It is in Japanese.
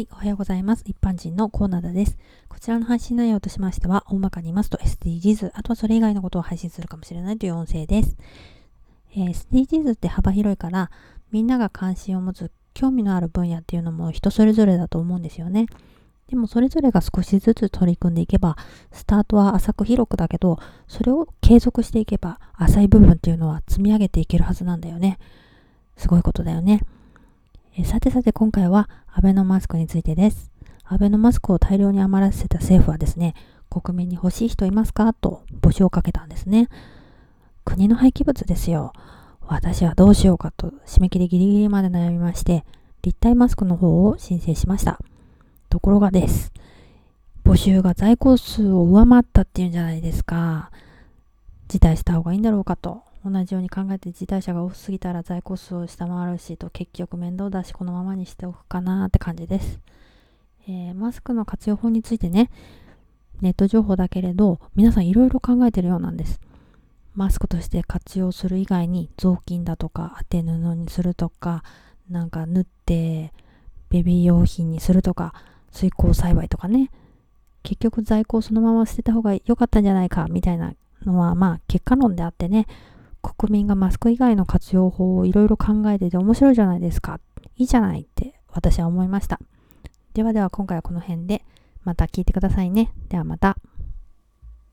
はい、おはようございます。一般人のコーナーです。こちらの配信内容としましては、大まかに言いますと SDGs、あとはそれ以外のことを配信するかもしれないという音声です。えー、SDGs って幅広いから、みんなが関心を持つ興味のある分野っていうのも人それぞれだと思うんですよね。でもそれぞれが少しずつ取り組んでいけば、スタートは浅く広くだけど、それを継続していけば、浅い部分っていうのは積み上げていけるはずなんだよね。すごいことだよね。えさてさて今回はアベノマスクについてです。アベノマスクを大量に余らせた政府はですね、国民に欲しい人いますか？と募集をかけたんですね。国の廃棄物ですよ。私はどうしようかと締め切りギリギリまで悩みまして、立体マスクの方を申請しました。ところがです。募集が在庫数を上回ったっていうんじゃないですか。辞退した方がいいんだろうかと同じように考えて自退者が多すぎたら在庫数を下回るしと結局面倒だしこのままにしておくかなって感じです、えー、マスクの活用法についてねネット情報だけれど皆さんいろいろ考えてるようなんです。マスクとして活用する以外に雑巾だとか当て布にするとかなんか縫ってベビー用品にするとか水耕栽培とかね。結局在庫をそのまま捨てた方が良かったんじゃないかみたいなのはまあ結果論であってね。国民がマスク以外の活用法をいろいろ考えてて面白いじゃないですか。いいじゃないって私は思いました。ではでは今回はこの辺でまた聞いてくださいね。ではまた。